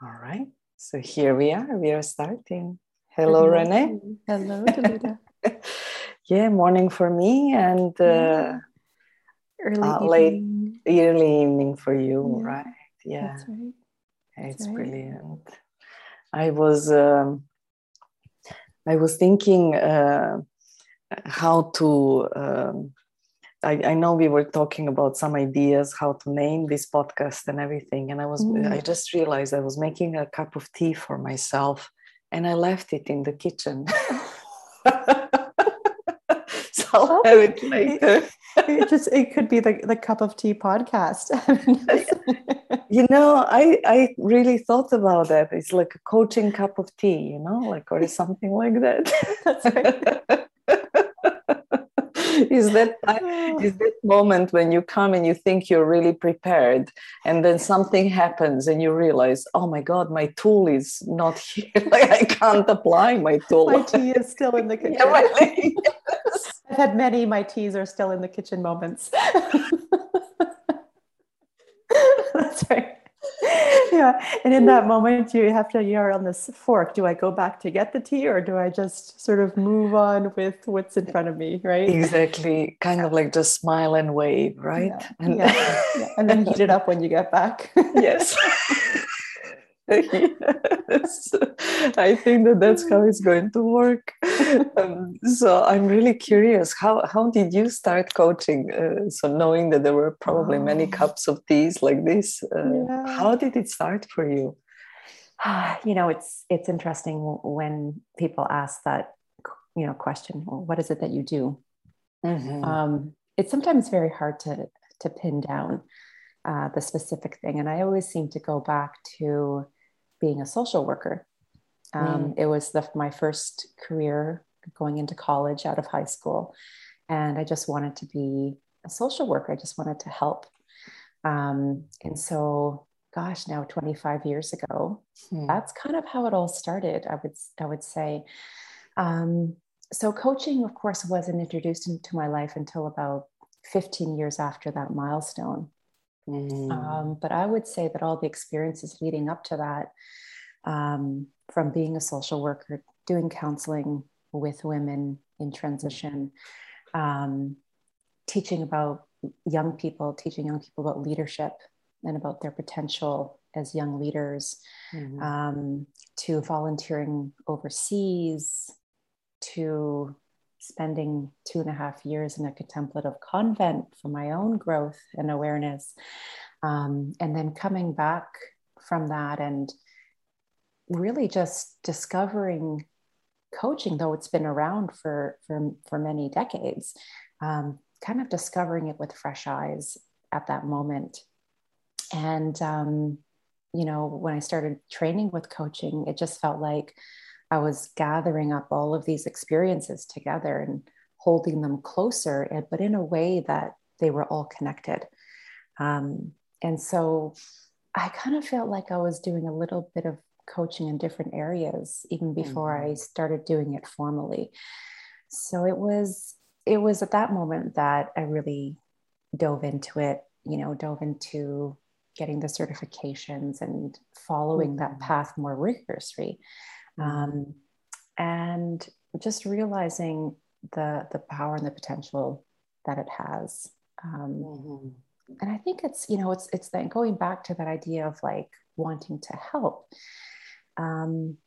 All right. So here we are. We are starting. Hello, Renee. Hello, Delita. yeah, morning for me and uh, early uh, evening. late early evening for you, Yeah, right? Yeah, That's right. it's right. brilliant. I was um, I was thinking uh, how to. Um, I, I know we were talking about some ideas how to name this podcast and everything, and I was Mm. I just realized I was making a cup of tea for myself, and I left it in the kitchen. so I'll have it later. It just it could be the, the cup of tea podcast. You know, I I really thought about that. It's like a coaching cup of tea, you know, like or something like that. That's right. is that is that moment when you come and you think you're really prepared and then something happens and you realize oh my god my tool is not here like i can't apply my tool my tea is still in the kitchen. Yeah, really. Yes. I've had many. My teas are still in the kitchen moments. That's right. Yeah, and in that moment, you have to. You're on this fork. Do I go back to get the tea, or do I just sort of move on with what's in front of me? Right. exactly kind of like just smile and wave right Yeah, and yeah, yeah. And then heat it up when you get back. yes yes i think that that's how it's going to work um, so i'm really curious how how did you start coaching uh, so knowing that there were probably many Oh. cups of teas like this uh, Yeah. how did it start for you you know it's it's interesting when people ask that you know question well, what is it that you do Mhm. um, it's sometimes very hard to to pin down uh, the specific thing and i always seem to go back to being a social worker. Um, it was the, my first career going into college out of high school. And i just wanted to be a social worker. I just wanted to help. Um, and so gosh now 25 years ago Hmm. that's kind of how it all started i would i would say. Um, so coaching of course wasn't introduced into my life until about 15 years after that milestone Mhm. um, but i would say that all the experiences leading up to that um, from being a social worker doing counseling with women in transition um, teaching about young people teaching young people about leadership and about their potential as young leaders Mhm. um, to volunteering overseas, to spending two and a half years in a contemplative convent for my own growth and awareness, um, and then coming back from that and really just discovering coaching, though it's been around for for, for many decades, um, kind of discovering it with fresh eyes at that moment. And um, you know, when I started training with coaching, it just felt like I was gathering up all of these experiences together and holding them closer, and- but in a way that they were all connected. Um, and so I kind of felt like I was doing a little bit of coaching in different areas even before I started doing it formally. So it was it was at that moment that I really dove into it, you know, dove into getting the certifications and following that Mhm. path more rigorously. Um, and just realizing the the power and the potential that it has. Um, Mhm. and I think it's you know it's it's that going back to that idea of like wanting to help. Um,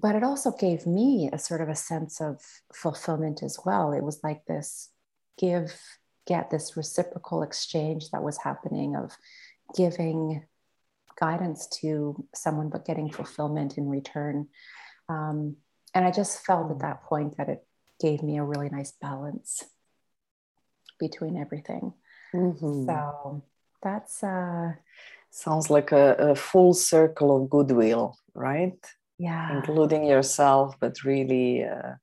but it also gave me a sort of a sense of fulfillment as well. It was like this give, get this reciprocal exchange that was happening of giving guidance to someone, but getting fulfillment in return. Um, and I just felt at that point that it gave me a really nice balance between everything. Mhm. So that's, uh, sounds like a, a full circle of goodwill right yeah. including yourself, but really uh,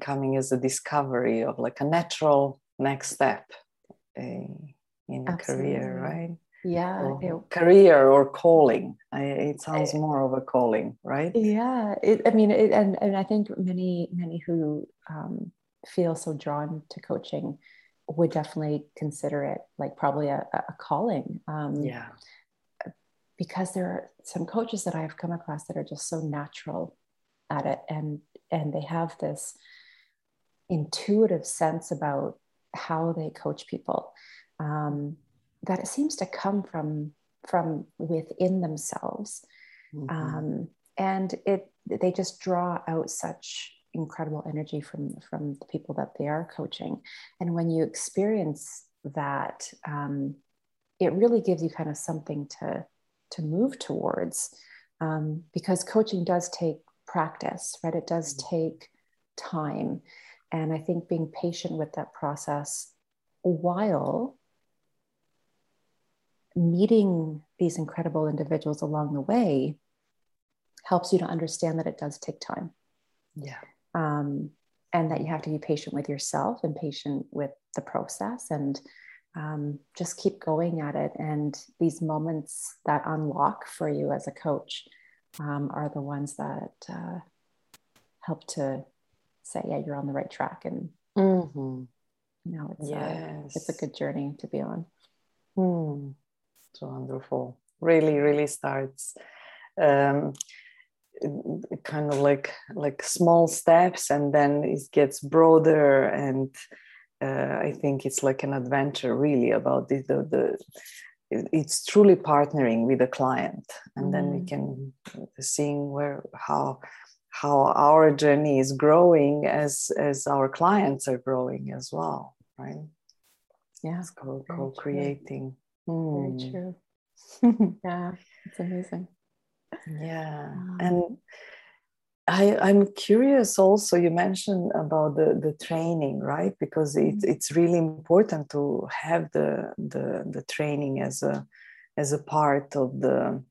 coming as a discovery of like a natural next step uh, in a career, right? Yeah. Or career or calling. I, it sounds more of a calling, right? yeah it, i mean it, and, and i think many many who um, feel so drawn to coaching would definitely consider it like probably a, a calling um, Yeah. because there are some coaches that I've come across that are just so natural at it and and they have this intuitive sense about how they coach people um, that it seems to come from from within themselves mm-hmm. um, and it they just draw out such incredible energy from from the people that they are coaching and when you experience that um, it really gives you kind of something to to move towards um, because coaching does take practice right it does mm-hmm. take time and i think being patient with that process while meeting these incredible individuals along the way helps you to understand that it does take time yeah um, and that you have to be patient with yourself and patient with the process and um, just keep going at it. And these moments that unlock for you as a coach um, are the ones that uh, help to say, yeah, you're on the right track. And mm-hmm. you know, it's, yes. a, it's a good journey to be on. Mm. It's wonderful. Really, really starts um, kind of like like small steps, and then it gets broader and uh, I think it's like an adventure really about the, the, the it's truly partnering with the client and then we mm. can seeing where how how our journey is growing as as our clients are growing as well right yeah co- co-creating very true yeah it's amazing yeah um, and I, I'm curious also, you mentioned about the, the training, right? Because it, mm-hmm. it's really important to have the, the, the training as a, as a part of the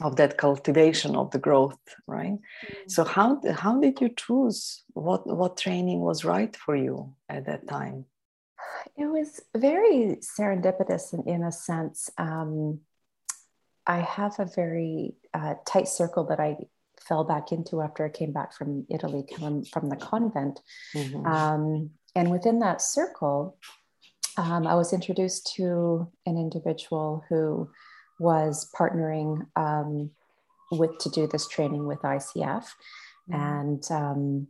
of that cultivation of the growth right mm-hmm. so how how did you choose what what training was right for you at that time it was very serendipitous in, in a sense um, i have a very uh, tight circle that i fell back into after I came back from Italy, from, from the convent. Mm-hmm. Um, and within that circle, um, I was introduced to an individual who was partnering um, with to do this training with ICF. Mm-hmm. And um,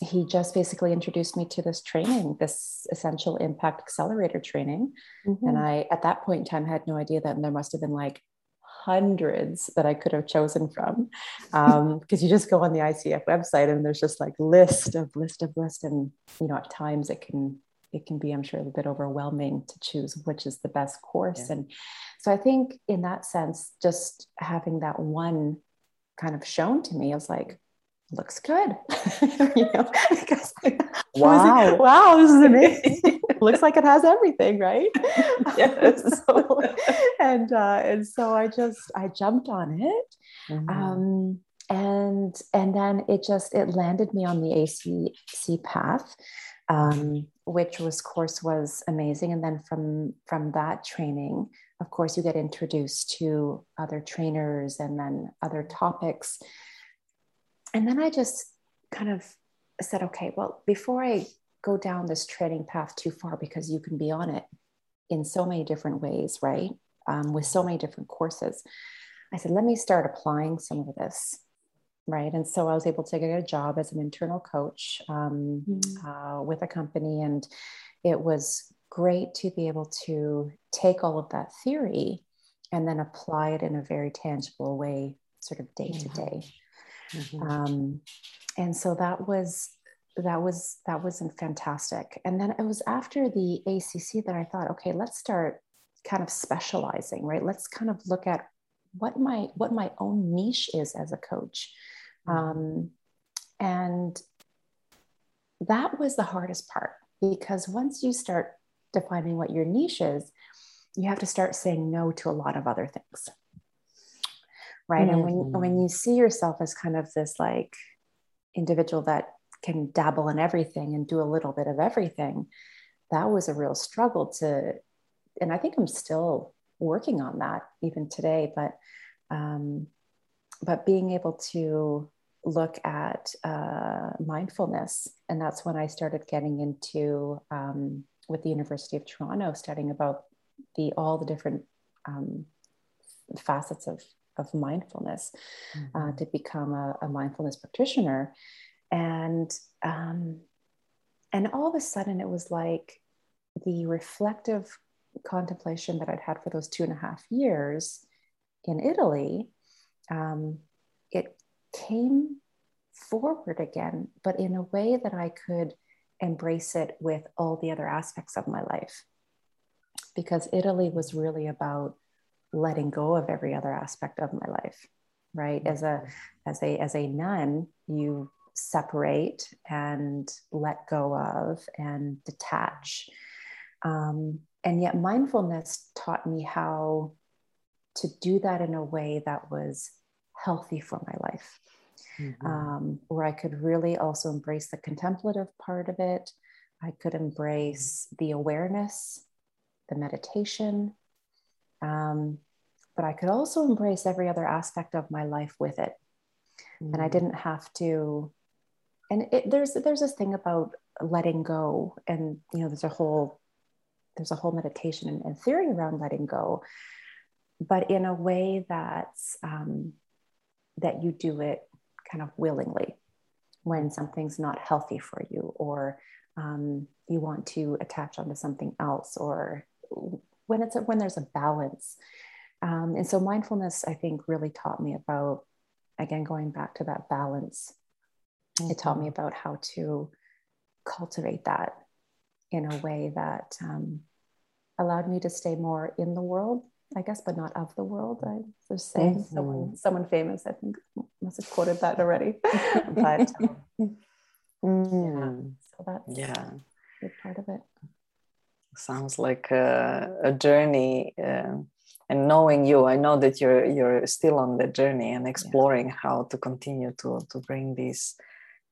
he just basically introduced me to this training, this essential impact accelerator training. Mm-hmm. And I, at that point in time, had no idea that there must have been like hundreds that I could have chosen from. Um, because you just go on the ICF website and there's just like list of list of list. And, you know, at times it can, it can be, I'm sure, a bit overwhelming to choose which is the best course. Yeah. And so I think in that sense, just having that one kind of shown to me, I was like, looks good. you know, wow. Like, wow, this is amazing. looks like it has everything, right? yes. so, and uh, and so I just I jumped on it. Mm-hmm. Um, and and then it just it landed me on the ACC path. Um, which was course was amazing and then from from that training of course you get introduced to other trainers and then other topics and then I just kind of said, okay, well, before I go down this training path too far, because you can be on it in so many different ways, right? Um, with so many different courses, I said, let me start applying some of this. Right. And so I was able to get a job as an internal coach um, mm. uh, with a company. And it was great to be able to take all of that theory and then apply it in a very tangible way, sort of day to day. Mm-hmm. Um, and so that was that was that was fantastic. And then it was after the ACC that I thought, okay, let's start kind of specializing, right? Let's kind of look at what my what my own niche is as a coach. Mm-hmm. Um, and that was the hardest part because once you start defining what your niche is, you have to start saying no to a lot of other things right mm-hmm. and when when mm-hmm. you see yourself as kind of this like individual that can dabble in everything and do a little bit of everything that was a real struggle to and i think i'm still working on that even today but um but being able to look at uh, mindfulness and that's when i started getting into um, with the university of toronto studying about the all the different um, facets of of mindfulness uh, mm-hmm. uh, to become a, a, mindfulness practitioner and um, and all of a sudden it was like the reflective contemplation that i'd had for those two and a half years in italy um, it came forward again but in a way that i could embrace it with all the other aspects of my life because italy was really about letting go of every other aspect of my life right? As a as a as a nun you separate and let go of and detach. Um, and yet mindfulness taught me how to do that in a way that was healthy for my life. Mm-hmm. um, where i could really also embrace the contemplative part of it. I could embrace the awareness the meditation um, but I could also embrace every other aspect of my life with it. Mm. And I mm. didn't have to. And it, there's there's this thing about letting go, and you know, there's a whole there's a whole meditation and, and theory around letting go, but in a way that's um, that you do it kind of willingly when something's not healthy for you or um, you want to attach onto something else or when it's a, when there's a balance um, and so mindfulness i think really taught me about again going back to that balance mm-hmm. it taught me mm-hmm. about how to cultivate that in a way that um, allowed me to stay more in the world i guess but not of the world i was saying mm-hmm. someone someone famous i think must have quoted that already but um, mm. yeah so that's yeah a big part of it sounds like a, a journey uh, and knowing you i know that you're you're still on the journey and exploring yeah. how to continue to to bring these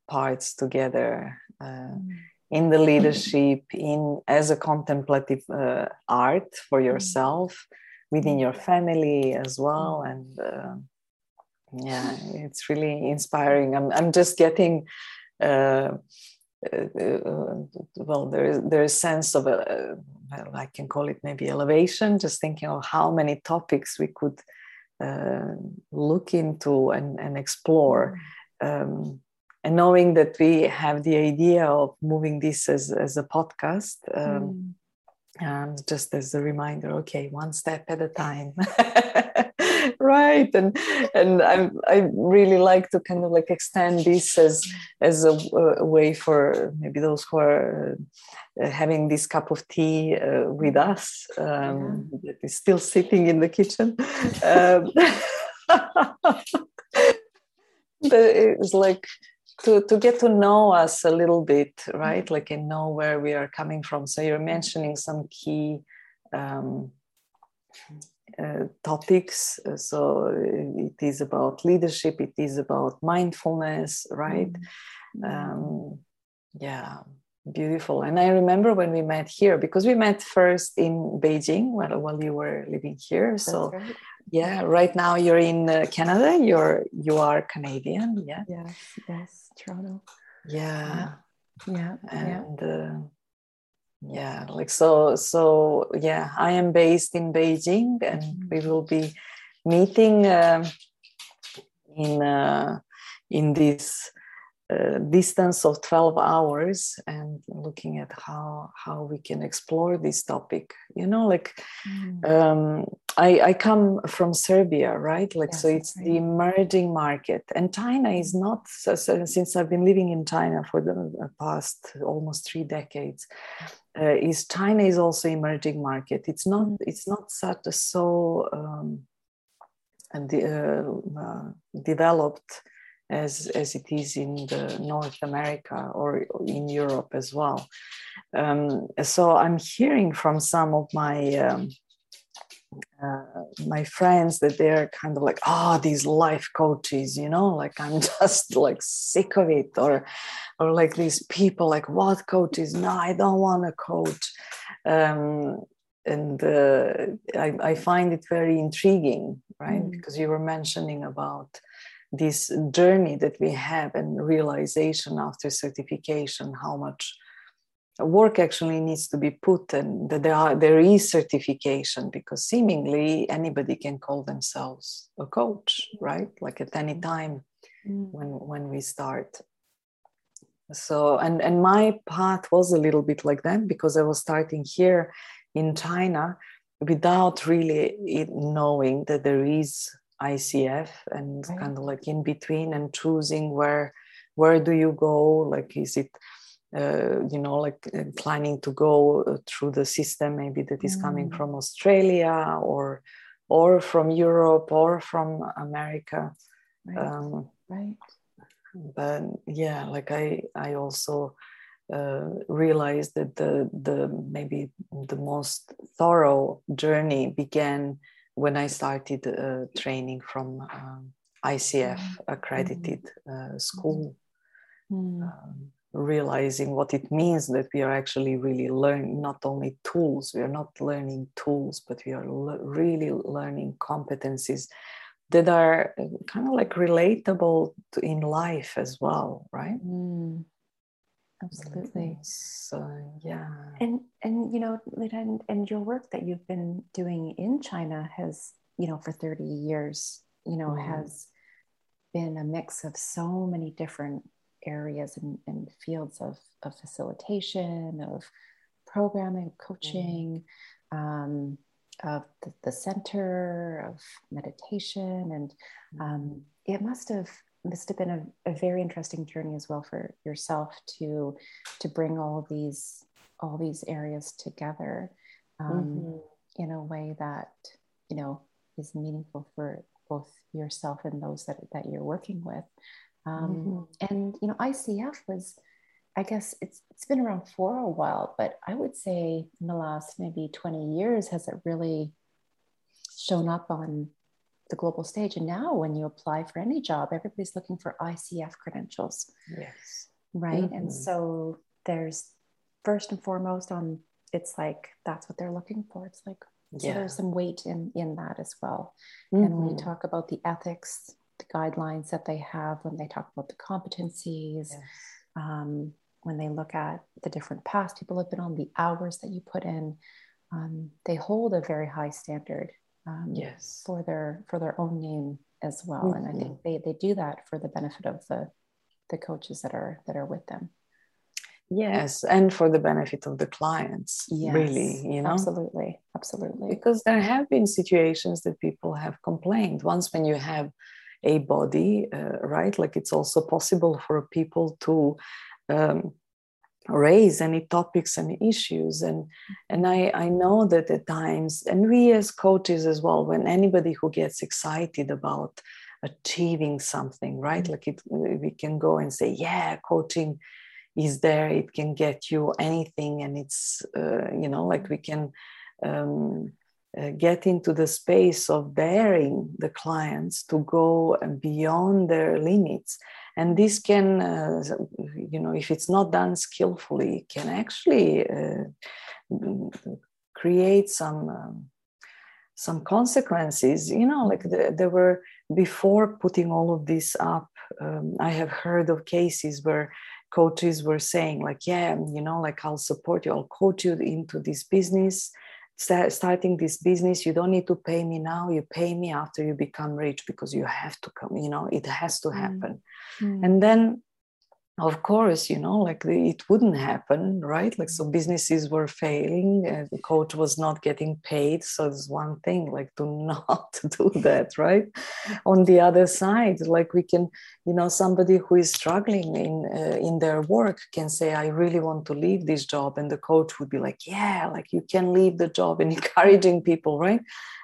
parts together uh, mm. in the leadership in as a contemplative uh, art for mm. yourself within your family as well and uh, yeah it's really inspiring i'm, I'm just getting uh, well, there is there is sense of a, I can call it maybe elevation. Just thinking of how many topics we could uh, look into and, and explore, um, and knowing that we have the idea of moving this as as a podcast. Um, mm. And just as a reminder, okay, one step at a time. right? And and I, I really like to kind of like extend this as as a, a way for maybe those who are uh, having this cup of tea uh, with us um, yeah. that is still sitting in the kitchen. Um, it's like to, to get to know us a little bit right? Like and know where we are coming from. So you're mentioning some key um, topics. Uh, so it is about leadership, it is about mindfulness, right? Mm-hmm. Um, yeah, beautiful. And I remember when we met here because we met first in Beijing while, while you were living here. So right. yeah, right now you're in uh, Canada. You're you are Canadian. Yeah. Yes. Yes. Toronto. Yeah. Yeah. yeah. And. Uh, yeah like so so yeah i am based in beijing and mm-hmm. we will be meeting uh, in uh, in this uh, distance of 12 hours and looking at how how we can explore this topic you know like mm. um, I, I come from serbia right like yes, so it's right. the emerging market and china is mm. not since i've been living in china for the past almost three decades uh, is china is also emerging market it's not mm. it's not such a so um, and the, uh, uh, developed as as it is in the North America or in Europe as well. Um, so I'm hearing from some of my um, uh, my friends that they're kind of like, oh, these life coaches, you know, like I'm just like sick of it, or or like these people, like what coaches? No, I don't want a coach. Um, and uh, I, I, find it very intriguing, right? Mm. Because you were mentioning about this journey that we have and realization after certification how much work actually needs to be put and that there are there is certification because seemingly anybody can call themselves a coach right like at any time mm. when when we start so and and my path was a little bit like that because i was starting here in china without really knowing that there is icf and right. kind of like in between and choosing where where do you go like is it uh, you know like inclining to go uh, through the system maybe that is mm. coming from australia or or from europe or from america right. Um, right but yeah like i i also uh, realized that the the maybe the most thorough journey began when i started uh, training from um, icf mm-hmm. accredited uh, school mm. um, realizing what it means that we are actually really learning not only tools we are not learning tools but we are le- really learning competencies that are uh, kind of like relatable to, in life as well right mm, absolutely so yeah and and you know and, and your work that you've been doing in china has you know for 30 years you know mm. has been a mix of so many different areas and, and fields of, of facilitation of programming coaching mm. um, of the, the center of meditation and um, it must have must have been a, a, very interesting journey as well for yourself to to bring all these all these areas together um, mm-hmm. in a way that you know is meaningful for both yourself and those that, that you're working with um, mm-hmm. and you know icf was I guess it's it's been around for a while, but I would say in the last maybe 20 years has it really shown up on the global stage. And now when you apply for any job, everybody's looking for ICF credentials. Yes. Right. Mm-hmm. And so there's first and foremost on it's like that's what they're looking for. It's like so yeah. there's some weight in in that as well. Mm-hmm. And when you talk about the ethics, the guidelines that they have when they talk about the competencies, yes. um, when they look at the different paths people have been on, the hours that you put in, um, they hold a very high standard um, yes. for their for their own name as well. Mm-hmm. And I think mm-hmm. they, they do that for the benefit of the the coaches that are that are with them. Yes, and for the benefit of the clients, yes, really, you know, absolutely, absolutely. Because there have been situations that people have complained. Once, when you have a body, uh, right, like it's also possible for people to um, raise any topics and issues. And and I, I know that at times and we as coaches as well when anybody who gets excited about achieving something right? Mm-hmm. like it we can go and say yeah coaching is there. It can get you anything. And it's uh, you know like we can um, uh, get into the space of daring the clients to go beyond their limits and this can uh, you know if it's not done skillfully can actually uh, create some um, some consequences. You know like the, there were before putting all of this up um, i have heard of cases where coaches were saying like yeah you know like i'll support you i'll coach you into this business start, starting this business you don't need to pay me now you pay me after you become rich because you have to come you know it has to mm. happen mm. and then of course you know like it wouldn't happen right? Like so businesses were failing and the coach was not getting paid. So it's one thing like to not do that right? On the other side like we can you know somebody who is struggling in uh, in their work can say i really want to leave this job and the coach would be like yeah like you can leave the job and encouraging people right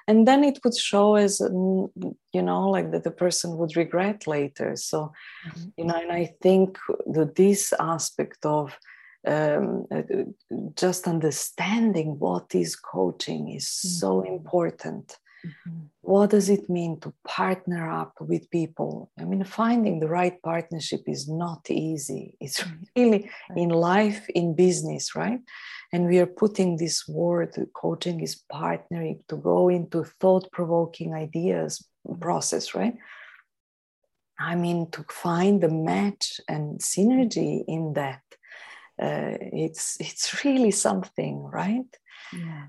and then it would show as mm, you know like that the person would regret later so mm-hmm. you know and i think that this aspect of um, uh, just understanding what is coaching is mm-hmm. so important Mm-hmm. What does it mean to partner up with people? I mean, finding the right partnership is not easy. It's really in life, in business, right? And we are putting this word, coaching is partnering to go into thought provoking ideas process, right? I mean, to find the match and synergy in that uh, it's it's really something right yeah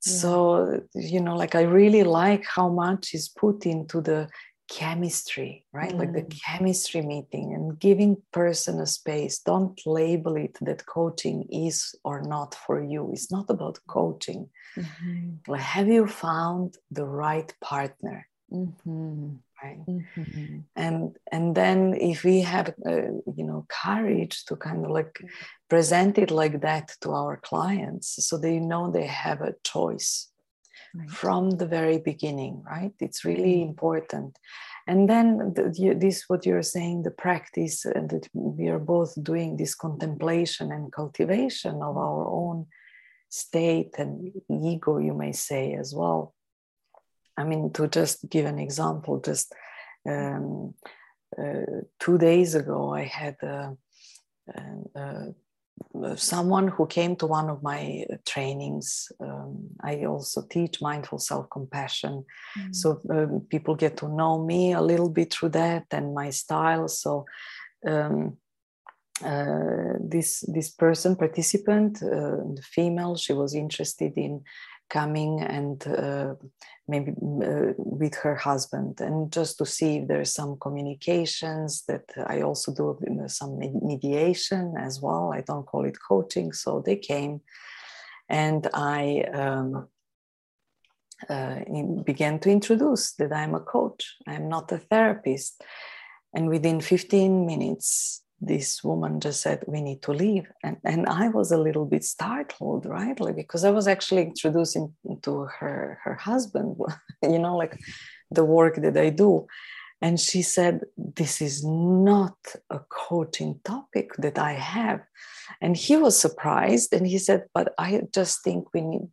so you know like i really like how much is put into the chemistry right mm. like the mm. chemistry meeting and giving person a space don't label it that coaching is or not for you it's not about coaching mm-hmm. like have you found the right partner mm-hmm. right mm-hmm. and and then if we have uh, you know courage to kind of like present it like that to our clients so they know they have a choice right. from the very beginning, right? It's really mm. important. And then the, this, what you're saying, the practice uh, that we are both doing this contemplation and cultivation of our own state and ego, you may say as well. I mean, to just give an example, just um, uh, two days ago, I had a, a, a someone who came to one of my uh, trainings. Um, I also teach mindful self compassion. Mm. So um, people get to know me a little bit through that and my style. So um, uh, this this person participant, uh, the female, she was interested in coming and uh, maybe uh, with her husband and just to see if there's some communications that i also do some mediation as well. I don't call it coaching so they came and i um, uh, began to introduce that i'm a coach. I'm not a therapist. And within 15 minutes this woman just said we need to leave. And, and i was a little bit startled right? Like because i was actually introducing to her her husband you know like the work that i do. And she said this is not a coaching topic that i have. And he was surprised and he said but i just think we need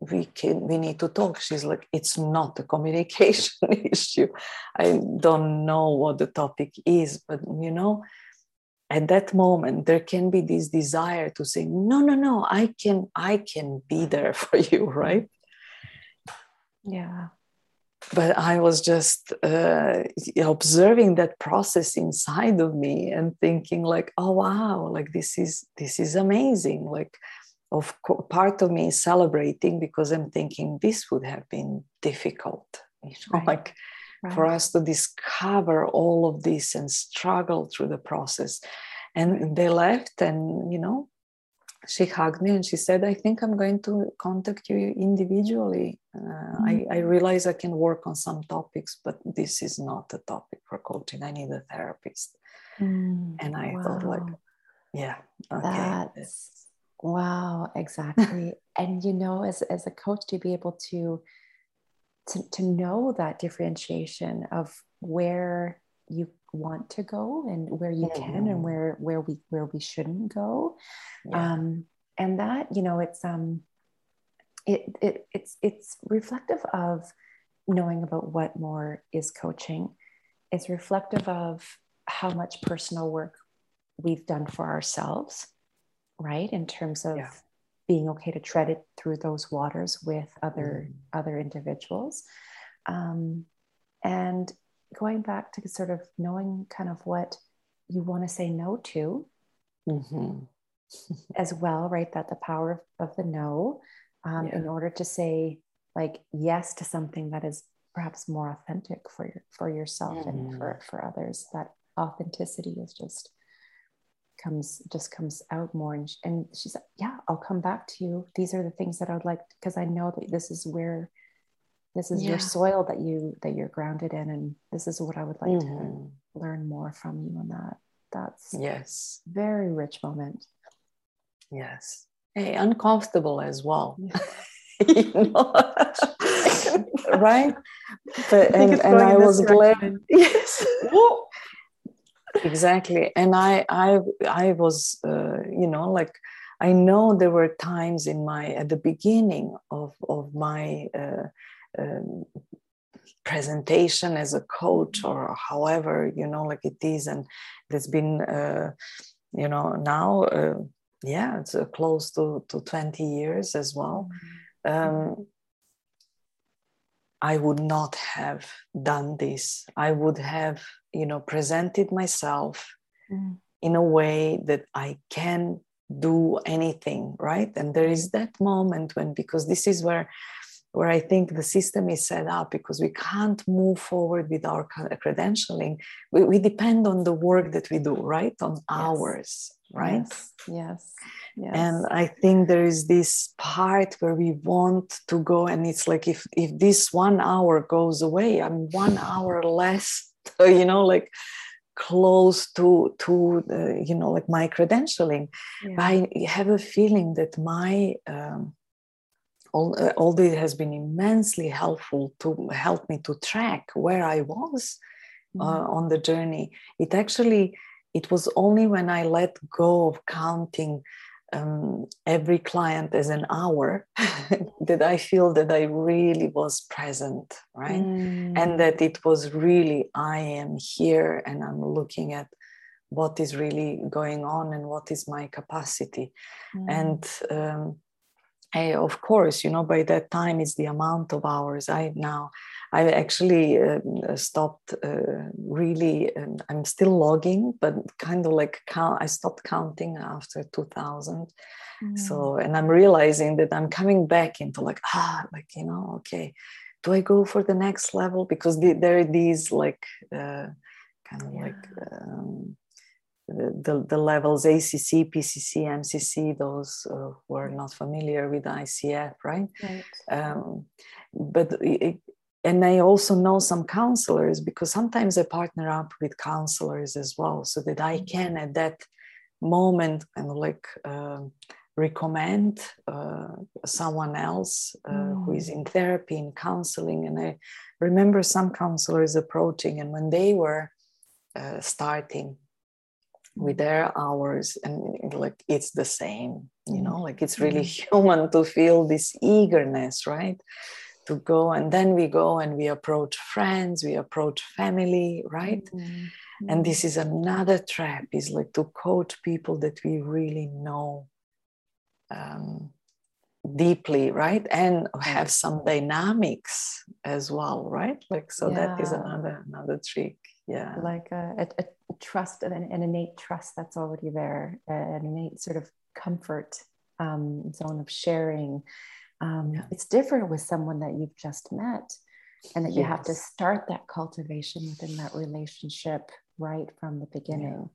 we can we need to talk. She's like it's not a communication issue. I don't know what the topic is but you know at that moment there can be this desire to say no no no i can i can be there for you right? Yeah. But i was just uh, observing that process inside of me and thinking like oh wow like this is this is amazing. Like of co- part of me is celebrating because i'm thinking this would have been difficult. You know right. like right. for us to discover all of this and struggle through the process. And they left, and you know, she hugged me and she said, I think I'm going to contact you individually. Uh, mm-hmm. I, I realize I can work on some topics, but this is not a topic for coaching. I need a therapist. Mm, and I wow. thought, like, yeah, okay. That's, wow, exactly. and you know, as, as a coach, to be able to to, to know that differentiation of where you want to go and where you mm-hmm. can and mm-hmm. where where we where we shouldn't go yeah. um and that you know it's um it, it it's it's reflective of knowing about what more is coaching it's reflective of how much personal work we've done for ourselves right in terms of yeah being okay to tread it through those waters with other mm. other individuals um, and going back to sort of knowing kind of what you want to say no to mm-hmm. as well right that the power of, the no um, yeah. in order to say like yes to something that is perhaps more authentic for your, for yourself mm-hmm. and for for others that authenticity is just comes just comes out more. And, and she said yeah i'll come back to you. These are the things that i would like because i know that this is where this is yeah. your soil that you that you're grounded in and this is what i would like mm-hmm. to learn more from you on that. That's yes. very rich moment. Yes. Hey uncomfortable as well. You know? Right? But and, and i was glad yes exactly. And i i i was uh, you know like i know there were times in my at the beginning of of my uh, um, presentation as a coach or however you know like it is and there's been uh, you know now uh, yeah it's uh, close to to 20 years as well. Mm-hmm. um, I would not have done this. I would have you know presented myself mm. in a way that i can do anything right and there is that moment when because this is where where I think the system is set up because we can't move forward with our credentialing. We, we depend on the work that we do, right? On yes. hours, right? Yes. yes. Yes. And I think there is this part where we want to go, and it's like if if this one hour goes away, I'm one hour less, you know, like close to to you know like my credentialing. Yeah. I have a feeling that my um, all, uh, although it has been immensely helpful to help me to track where I was uh, mm-hmm. on the journey, it actually it was only when I let go of counting um, every client as an hour that I feel that I really was present, right? Mm. And that it was really, I am here and I'm looking at what is really going on and what is my capacity. Mm. And um, I, of course, you know, by that time it's the amount of hours I now, I actually uh, stopped uh, really, um, I'm still logging, but kind of like count, I stopped counting after 2000. Mm. So, and I'm realizing that I'm coming back into like, ah, like, you know, okay, do I go for the next level? Because the, there are these like, uh, kind of yeah. like, um, the, the levels ACC, PCC, MCC, those uh, who are not familiar with ICF, right? right. Um, but it, and I also know some counselors because sometimes I partner up with counselors as well, so that I mm-hmm. can at that moment kind of like uh, recommend uh, someone else uh, mm. who is in therapy in counseling. And I remember some counselors approaching, and when they were uh, starting with their hours and like it's the same you know? Like it's really mm-hmm. human to feel this eagerness right? To go and then we go and we approach friends we approach family right? Mm-hmm. and this is another trap is like to coach people that we really know um, deeply right? And have some dynamics as well right? Like so yeah. that is another another trick yeah. Like a, a, a trust an, an, innate trust that's already there an innate sort of comfort um, zone of sharing um, yeah. it's different with someone that you've just met and that you have to start that cultivation within that relationship right from the beginning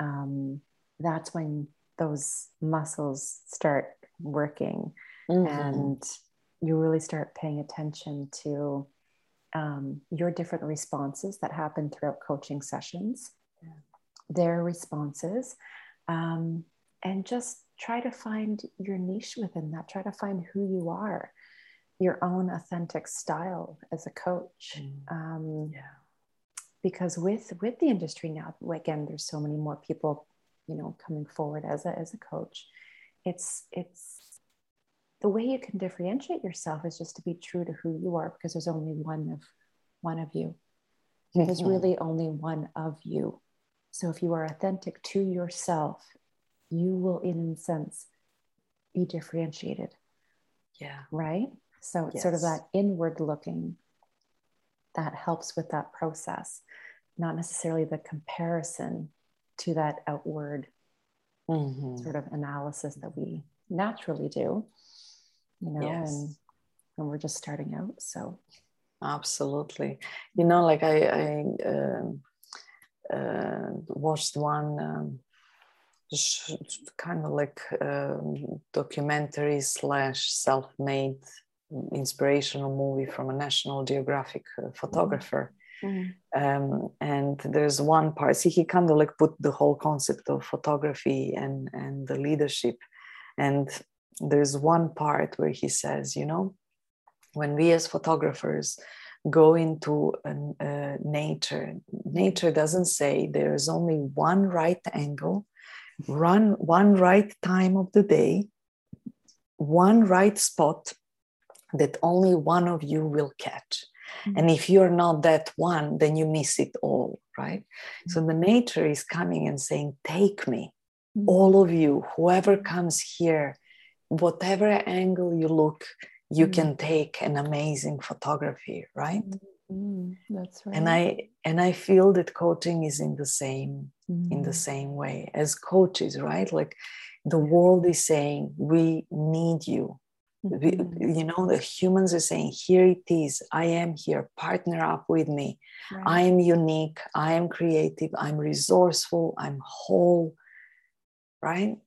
yeah. um, that's when those muscles start working mm-hmm. and you really start paying attention to um, your different responses that happen throughout coaching sessions. Their responses, um, and just try to find your niche within that. Try to find who you are, your own authentic style as a coach. Mm. Um, yeah. Because with with the industry now, again, there's so many more people, you know, coming forward as a as a coach. It's it's the way you can differentiate yourself is just to be true to who you are because there's only one of one of you mm-hmm. there's really only one of you so if you are authentic to yourself you will in a sense be differentiated yeah right so it's yes. sort of that inward looking that helps with that process not necessarily the comparison to that outward mm-hmm. sort of analysis that we naturally do you know, yes. and and we're just starting out. So absolutely, you know, like I, I uh, uh, watched one um, kind of like um, documentary slash self-made inspirational movie from a National Geographic uh, photographer. Mm-hmm. Um, and there's one part, see, he kind of like put the whole concept of photography and, and the leadership. And there's one part where he says, you know, when we as photographers go into uh, nature, nature doesn't say there's only one right angle, run one right time of the day, one right spot that only one of you will catch. Mm-hmm. And if you're not that one, then you miss it all, right? mm-hmm. So the nature is coming and saying, Take me, mm-hmm. all of you, whoever comes here whatever angle you look, you mm. can take an amazing photography, right? Mm, that's right. And I and I feel that coaching is in the same mm. in the same way as coaches, right? Like the world is saying, we need you. Mm-hmm. We, you know, the humans are saying, here it is. I am here. Partner up with me. Right. I am unique. I am creative. I'm resourceful. I'm whole. Right.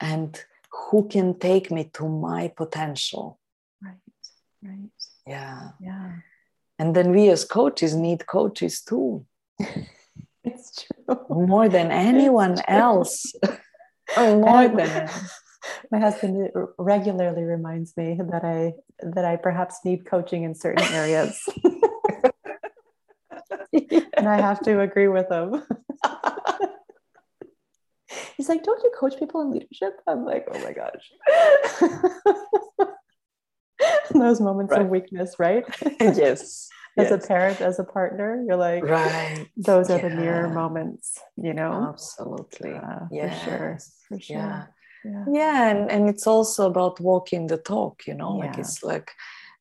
And who can take me to my potential? Right. Yeah. Yeah. And then we as coaches need coaches too. it's true. More than anyone else. Oh, more than my husband regularly reminds me that I that I perhaps need coaching in certain areas. and I have to agree with him. He's like, "Don't you coach people in leadership?" I'm like, "Oh my gosh." Those moments right. of weakness, right? yes. As yes. a parent, as a partner, you're like, right. Those are yeah. the mirror moments, you know. Absolutely. Uh, yes. For sure. For sure. Yeah yeah, yeah and, and it's also about walking the talk you know like it's like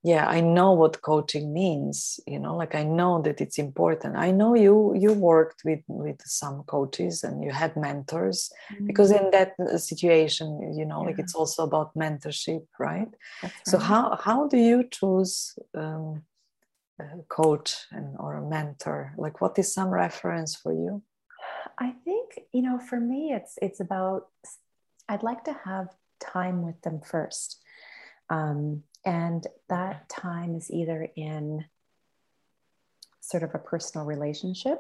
yeah i know what coaching means you know like i know that it's important i know you you worked with with some coaches and you had mentors mm-hmm. because in that uh, situation you know yeah. like it's also about mentorship right, so how how do you choose um, a coach and or a mentor like what is some reference for you i think you know for me it's it's about I'd like to have time with them first. Um, and that time is either in sort of a personal relationship,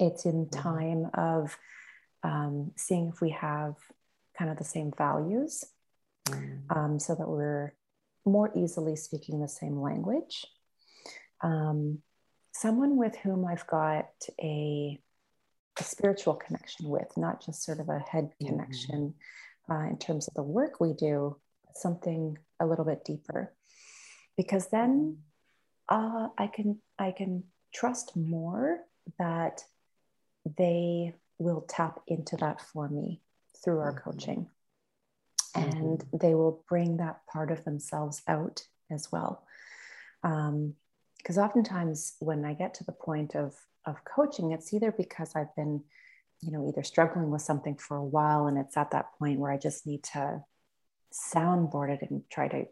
it's in mm-hmm. time of um, seeing if we have kind of the same values mm. um, so that we're more easily speaking the same language. Um, someone with whom I've got a a spiritual connection with, not just sort of a head mm-hmm. connection uh, in terms of the work we do, something a little bit deeper. Because then uh, I can I can trust more that they will tap into that for me through our mm-hmm. coaching, and mm-hmm. they will bring that part of themselves out as well. Because um, oftentimes when I get to the point of of coaching, it's either because I've been, you know, either struggling with something for a while and it's at that point where I just need to soundboard it and try to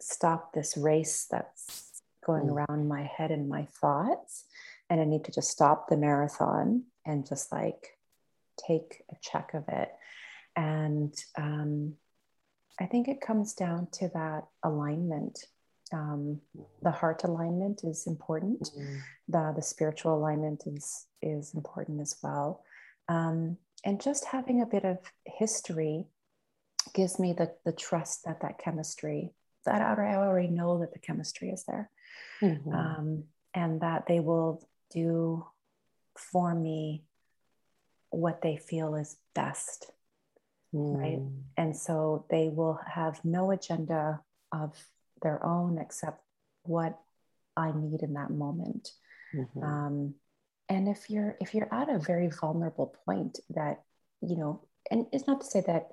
stop this race that's going mm. around my head and my thoughts. And I need to just stop the marathon and just like take a check of it. And um, I think it comes down to that alignment um, the heart alignment is important. Mm-hmm. The, the spiritual alignment is, is important as well. Um, and just having a bit of history gives me the, the trust that that chemistry, that I already know that the chemistry is there. Mm-hmm. Um, and that they will do for me what they feel is best. Mm. Right. And so they will have no agenda of their own except what I need in that moment. Mm-hmm. Um, and if you're if you're at a very vulnerable point that you know, and it's not to say that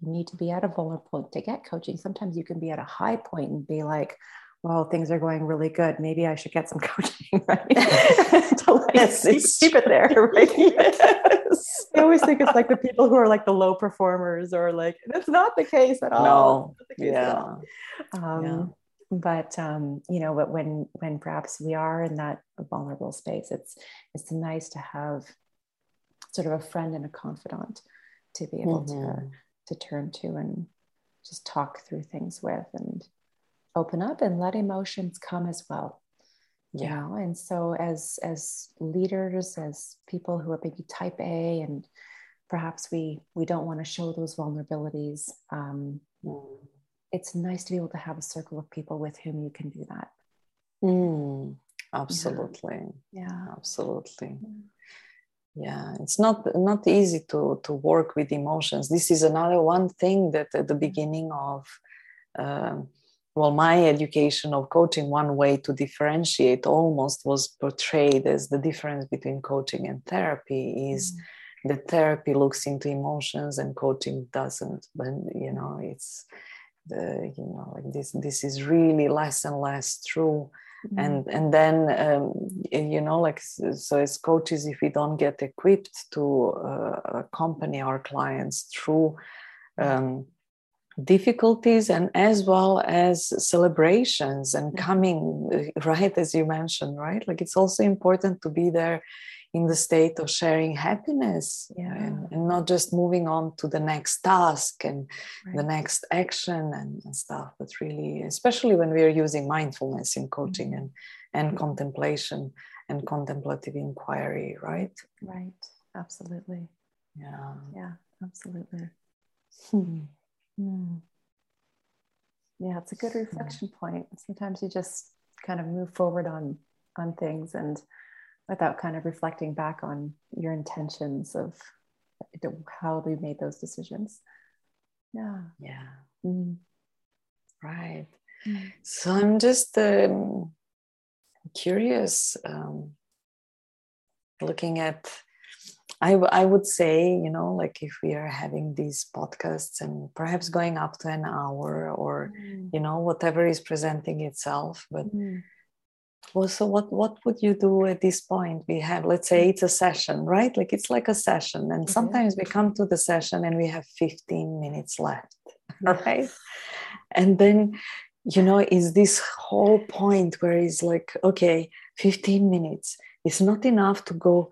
you need to be at a vulnerable point to get coaching. Sometimes you can be at a high point and be like, well, things are going really good. Maybe I should get some coaching, right? to like yes, keep, keep it there, right? yes. I always think it's like the people who are like the low performers, or like that's not the case at all. No, yeah. Um, yeah. But um, you know, but when when perhaps we are in that vulnerable space, it's it's nice to have sort of a friend and a confidant to be able mm-hmm. to to turn to and just talk through things with and open up and let emotions come as well yeah. you know and so as as leaders as people who are maybe type a and perhaps we we don't want to show those vulnerabilities um, mm. it's nice to be able to have a circle of people with whom you can do that mm, absolutely yeah, yeah. absolutely yeah. Yeah it's not not easy to to work with emotions this is another one thing that at the beginning of um, well, my education of coaching, one way to differentiate almost was portrayed as the difference between coaching and therapy is mm. that therapy looks into emotions and coaching doesn't. But you know, it's the you know like this. This is really less and less true. Mm. and and then um, you know like so as coaches if we don't get equipped to uh, accompany our clients through um, difficulties and as well as celebrations and mm-hmm. coming right as you mentioned right like it's also important to be there in the state of sharing happiness yeah. and, and, not just moving on to the next task and right. the next action and, and, stuff but really especially when we are using mindfulness in coaching mm-hmm. and and mm-hmm. contemplation and contemplative inquiry right right absolutely yeah yeah absolutely hmm. Hmm. yeah it's a good reflection yeah. point sometimes you just kind of move forward on on things and without kind of reflecting back on your intentions of how we made those decisions. Yeah. Yeah. Mm. Right. Mm. So I'm just um, curious, um, looking at, I, w- I would say, you know, like if we are having these podcasts and perhaps going up to an hour or, mm. you know, whatever is presenting itself, but well so what what would you do at this point? We have let's say it's a session right? Like it's like a session and sometimes we come to the session and we have 15 minutes left right? And then you know is this whole point where it's like okay 15 minutes is not enough to go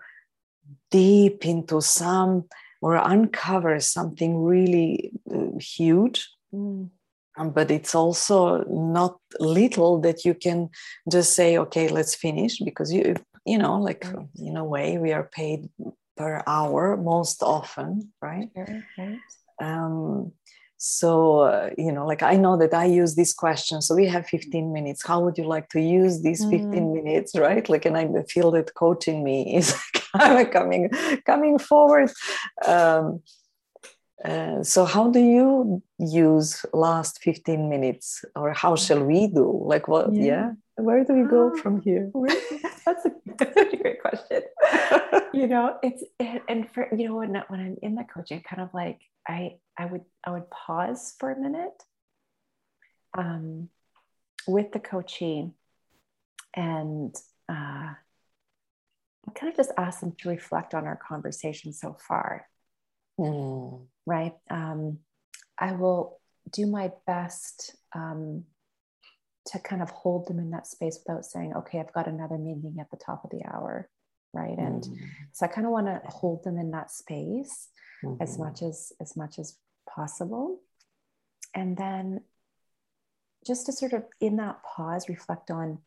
deep into some or uncover something really uh, huge. Mm. Um, but it's also not little that you can just say okay let's finish because you you know like right. in a way we are paid per hour most often right, right. Um, so uh, you know like i know that i use this question so we have 15 minutes how would you like to use these 15 mm. minutes right like and i feel that coaching me is kind of coming coming forward um, uh, so how do you use last 15 minutes or how shall we do? Like what yeah, yeah? where do we go oh, from here? that's, a, that's a great question. You know it's and for you know when, when i'm in the coaching kind of like i i would i would pause for a minute um with the coachee and uh kind of just ask them to reflect on our conversation so far mm right? Um, I will do my best um, to kind of hold them in that space without saying, okay, I've got another meeting at the top of the hour, right? And mm-hmm. so I kind of want to hold them in that space mm-hmm. as much as as much as possible, and then just to sort of in that pause reflect on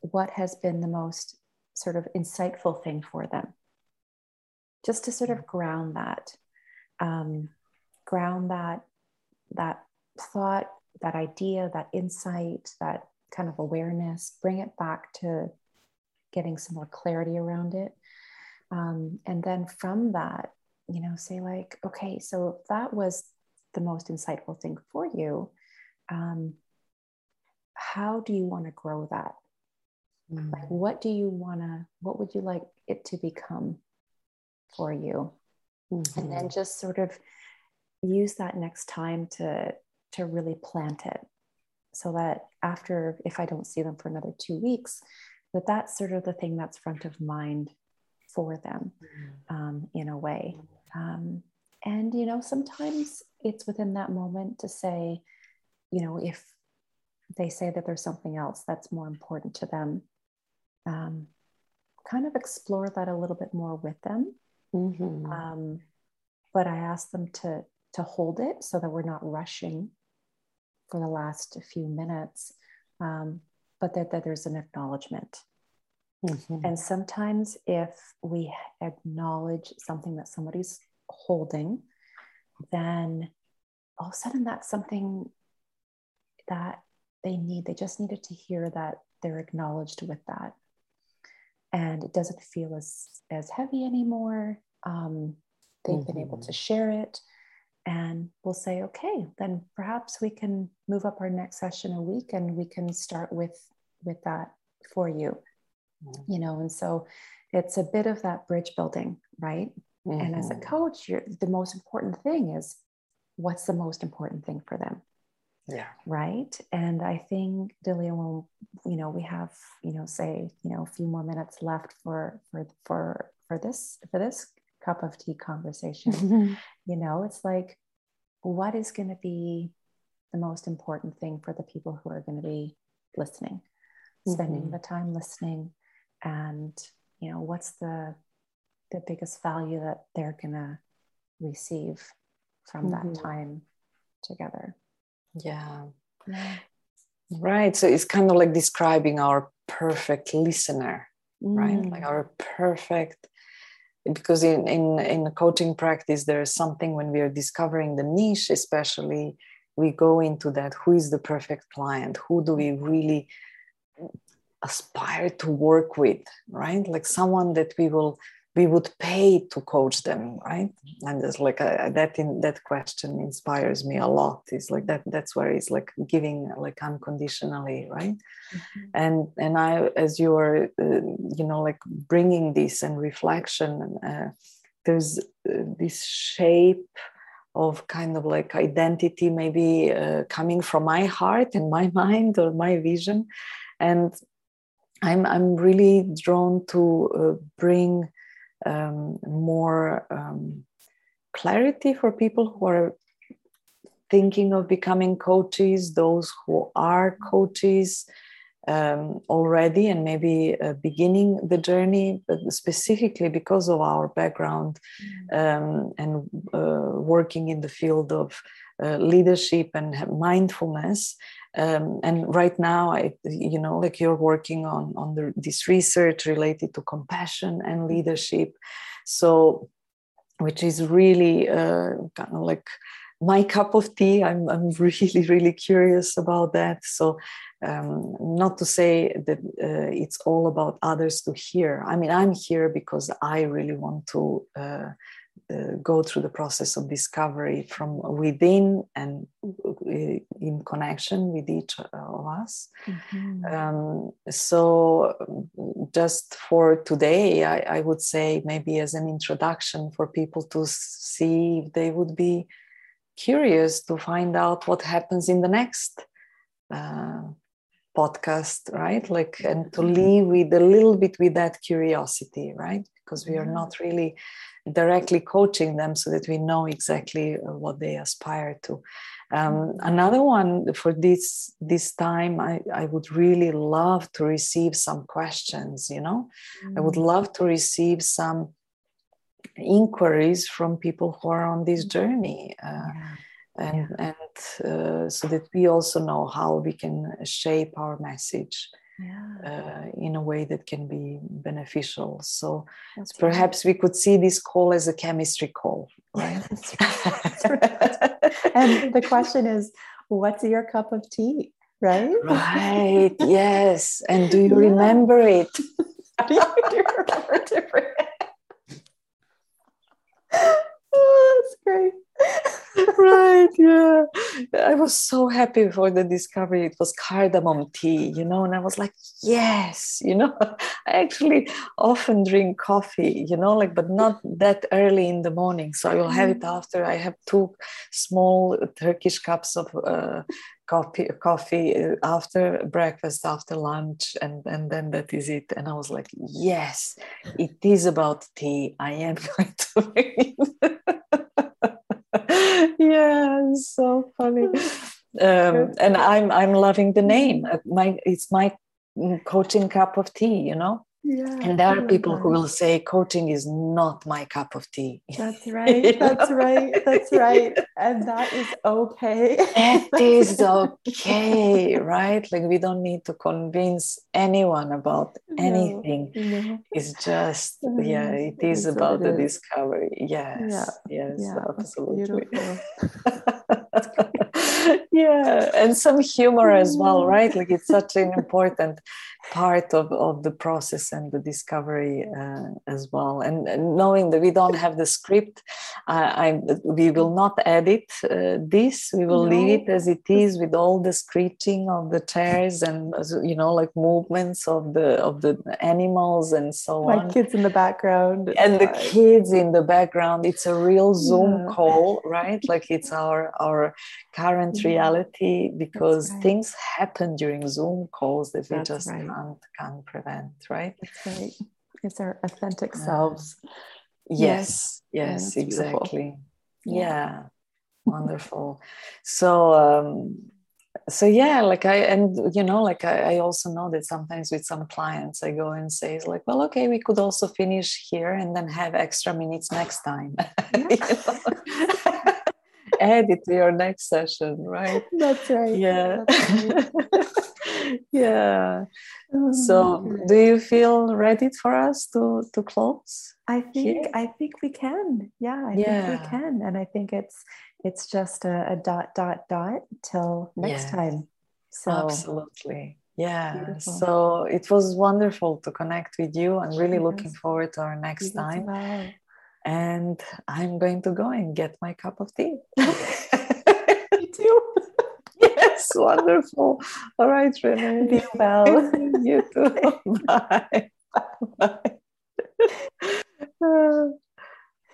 what has been the most sort of insightful thing for them just to sort of ground that um, ground that that thought that idea that insight that kind of awareness bring it back to getting some more clarity around it. Um, and then from that you know say like okay so that was the most insightful thing for you um, how do you want to grow that? Mm. like what do you want to what would you like it to become for you mm-hmm. and then mm-hmm. just sort of use that next time to to really plant it so that after if i don't see them for another two weeks that that's sort of the thing that's front of mind for them mm-hmm. um, in a way um, and you know sometimes it's within that moment to say you know if they say that there's something else that's more important to them um, kind of explore that a little bit more with them Mm-hmm. Um, but I ask them to to hold it so that we're not rushing for the last few minutes, um, but that, that there's an acknowledgment. Mm-hmm. And sometimes, if we acknowledge something that somebody's holding, then all of a sudden that's something that they need. They just needed to hear that they're acknowledged with that. And it doesn't feel as, as heavy anymore. Um, they've mm-hmm. been able to mm-hmm. share it. And we'll say, okay, then perhaps we can move up our next session a week and we can start with with that for you. Mm-hmm. You know, and so it's a bit of that bridge building, right? Mm-hmm. And as a mm-hmm. coach, you're, the most important thing is what's the most important thing for them Yeah. Right. And I think Dillian, when you know we have you know say you know a few more minutes left for for for for this for this cup of tea conversation. you know, it's like what is going to be the most important thing for the people who are going to be listening, spending mm-hmm. the time listening, and you know what's the the biggest value that they're going to receive from mm-hmm. that time together. Yeah. yeah. Right. So it's kind of like describing our perfect listener, mm. right? Like our perfect because in, in in coaching practice there is something when we are discovering the niche especially we go into that who is the perfect client? Who do we really aspire to work with right? Like someone that we will we would pay to coach them right? And it's like a, that in that question inspires me a lot. It's like that that's where it's like giving like unconditionally right? Mm-hmm. and and i as you are uh, you know like bringing this and reflection uh, there's uh, this shape of kind of like identity maybe uh, coming from my heart and my mind or my vision. And i'm i'm really drawn to uh, bring um, more um, clarity for people who are thinking of becoming coaches, those who are coaches um, already and maybe uh, beginning the journey, but specifically because of our background um, and uh, working in the field of uh, leadership and mindfulness. Um, and right now, I, you know, like you're working on on the, this research related to compassion and leadership, so which is really uh, kind of like my cup of tea. I'm I'm really really curious about that. So um, not to say that uh, it's all about others to hear. I mean, I'm here because I really want to uh, uh, go through the process of discovery from within and uh, in connection with each of us. Mm-hmm. Um, so, just for today, I, I, would say maybe as an introduction for people to see if they would be curious to find out what happens in the next. Uh, podcast right like and to mm-hmm. leave with a little bit with that curiosity right because we are not really directly coaching them so that we know exactly uh, what they aspire to. Um, mm-hmm. another one for this this time, I, I would really love to receive some questions. You know, mm. I would mm. love to receive some inquiries from people who are on this mm. journey. Uh, yeah. And, yeah. and uh, so that we also know how we can shape our message yeah. uh, in a way that can be beneficial. So That's perhaps right. we could see this call as a chemistry call, right? That's right. and the question is, what's your cup of tea? Right? Right. yes. And do you yeah. remember it? do you remember it? oh, that's great right yeah. I was so happy for the discovery. It was cardamom tea you know and i was like yes you know. I actually often drink coffee you know like but not that early in the morning. So i will have it mm. after i have two small turkish cups of uh, coffee coffee uh, after breakfast after lunch and and then that is it. And i was like yes it is about tea. I am going to yeah, so funny. Um, and I'm I'm loving the name. Uh, my it's my coaching cup of tea. You know. Yeah, and there are oh people who will say coaching is not my cup of tea. That's right. That's right. That's right. And that is okay. it is okay, right? Like we don't need to convince anyone about anything. No, no. It's just, yeah, it is about the is. discovery. Yes. Yeah. Yes, yeah, absolutely. yeah. And some humor as well, right? Like it's such an important part of, of the process and the discovery uh, as well. And, and, knowing that we don't have the script, uh, I, we will not edit uh, this. We will no. leave it as it is with all the screeching of the chairs and you know like movements of the of the animals and so My on. My kids in the background and the kids in the background. It's a real Zoom yeah. call, right? Like it's our our current reality because right. things happen during Zoom calls that we That's just right. Can't can't prevent, right? That's right. It's our authentic uh, selves. Yes, yes, yes exactly. Yeah. yeah. Wonderful. So um so yeah like i and you know like I, I, also know that sometimes with some clients i go and say it's like well okay we could also finish here and then have extra minutes next time add it to your next session right that's right yeah that's right. yeah oh, so do you feel ready for us to to close i think i think we can yeah i yeah. think we can and i think it's it's just a, a dot dot dot till next yes. time so absolutely yeah Beautiful. so it was wonderful to connect with you and really yes. looking forward to our next time. And i'm going to go and get my cup of tea. Me too. Yes wonderful. All right Renee. be well. You. Too. Bye bye, bye.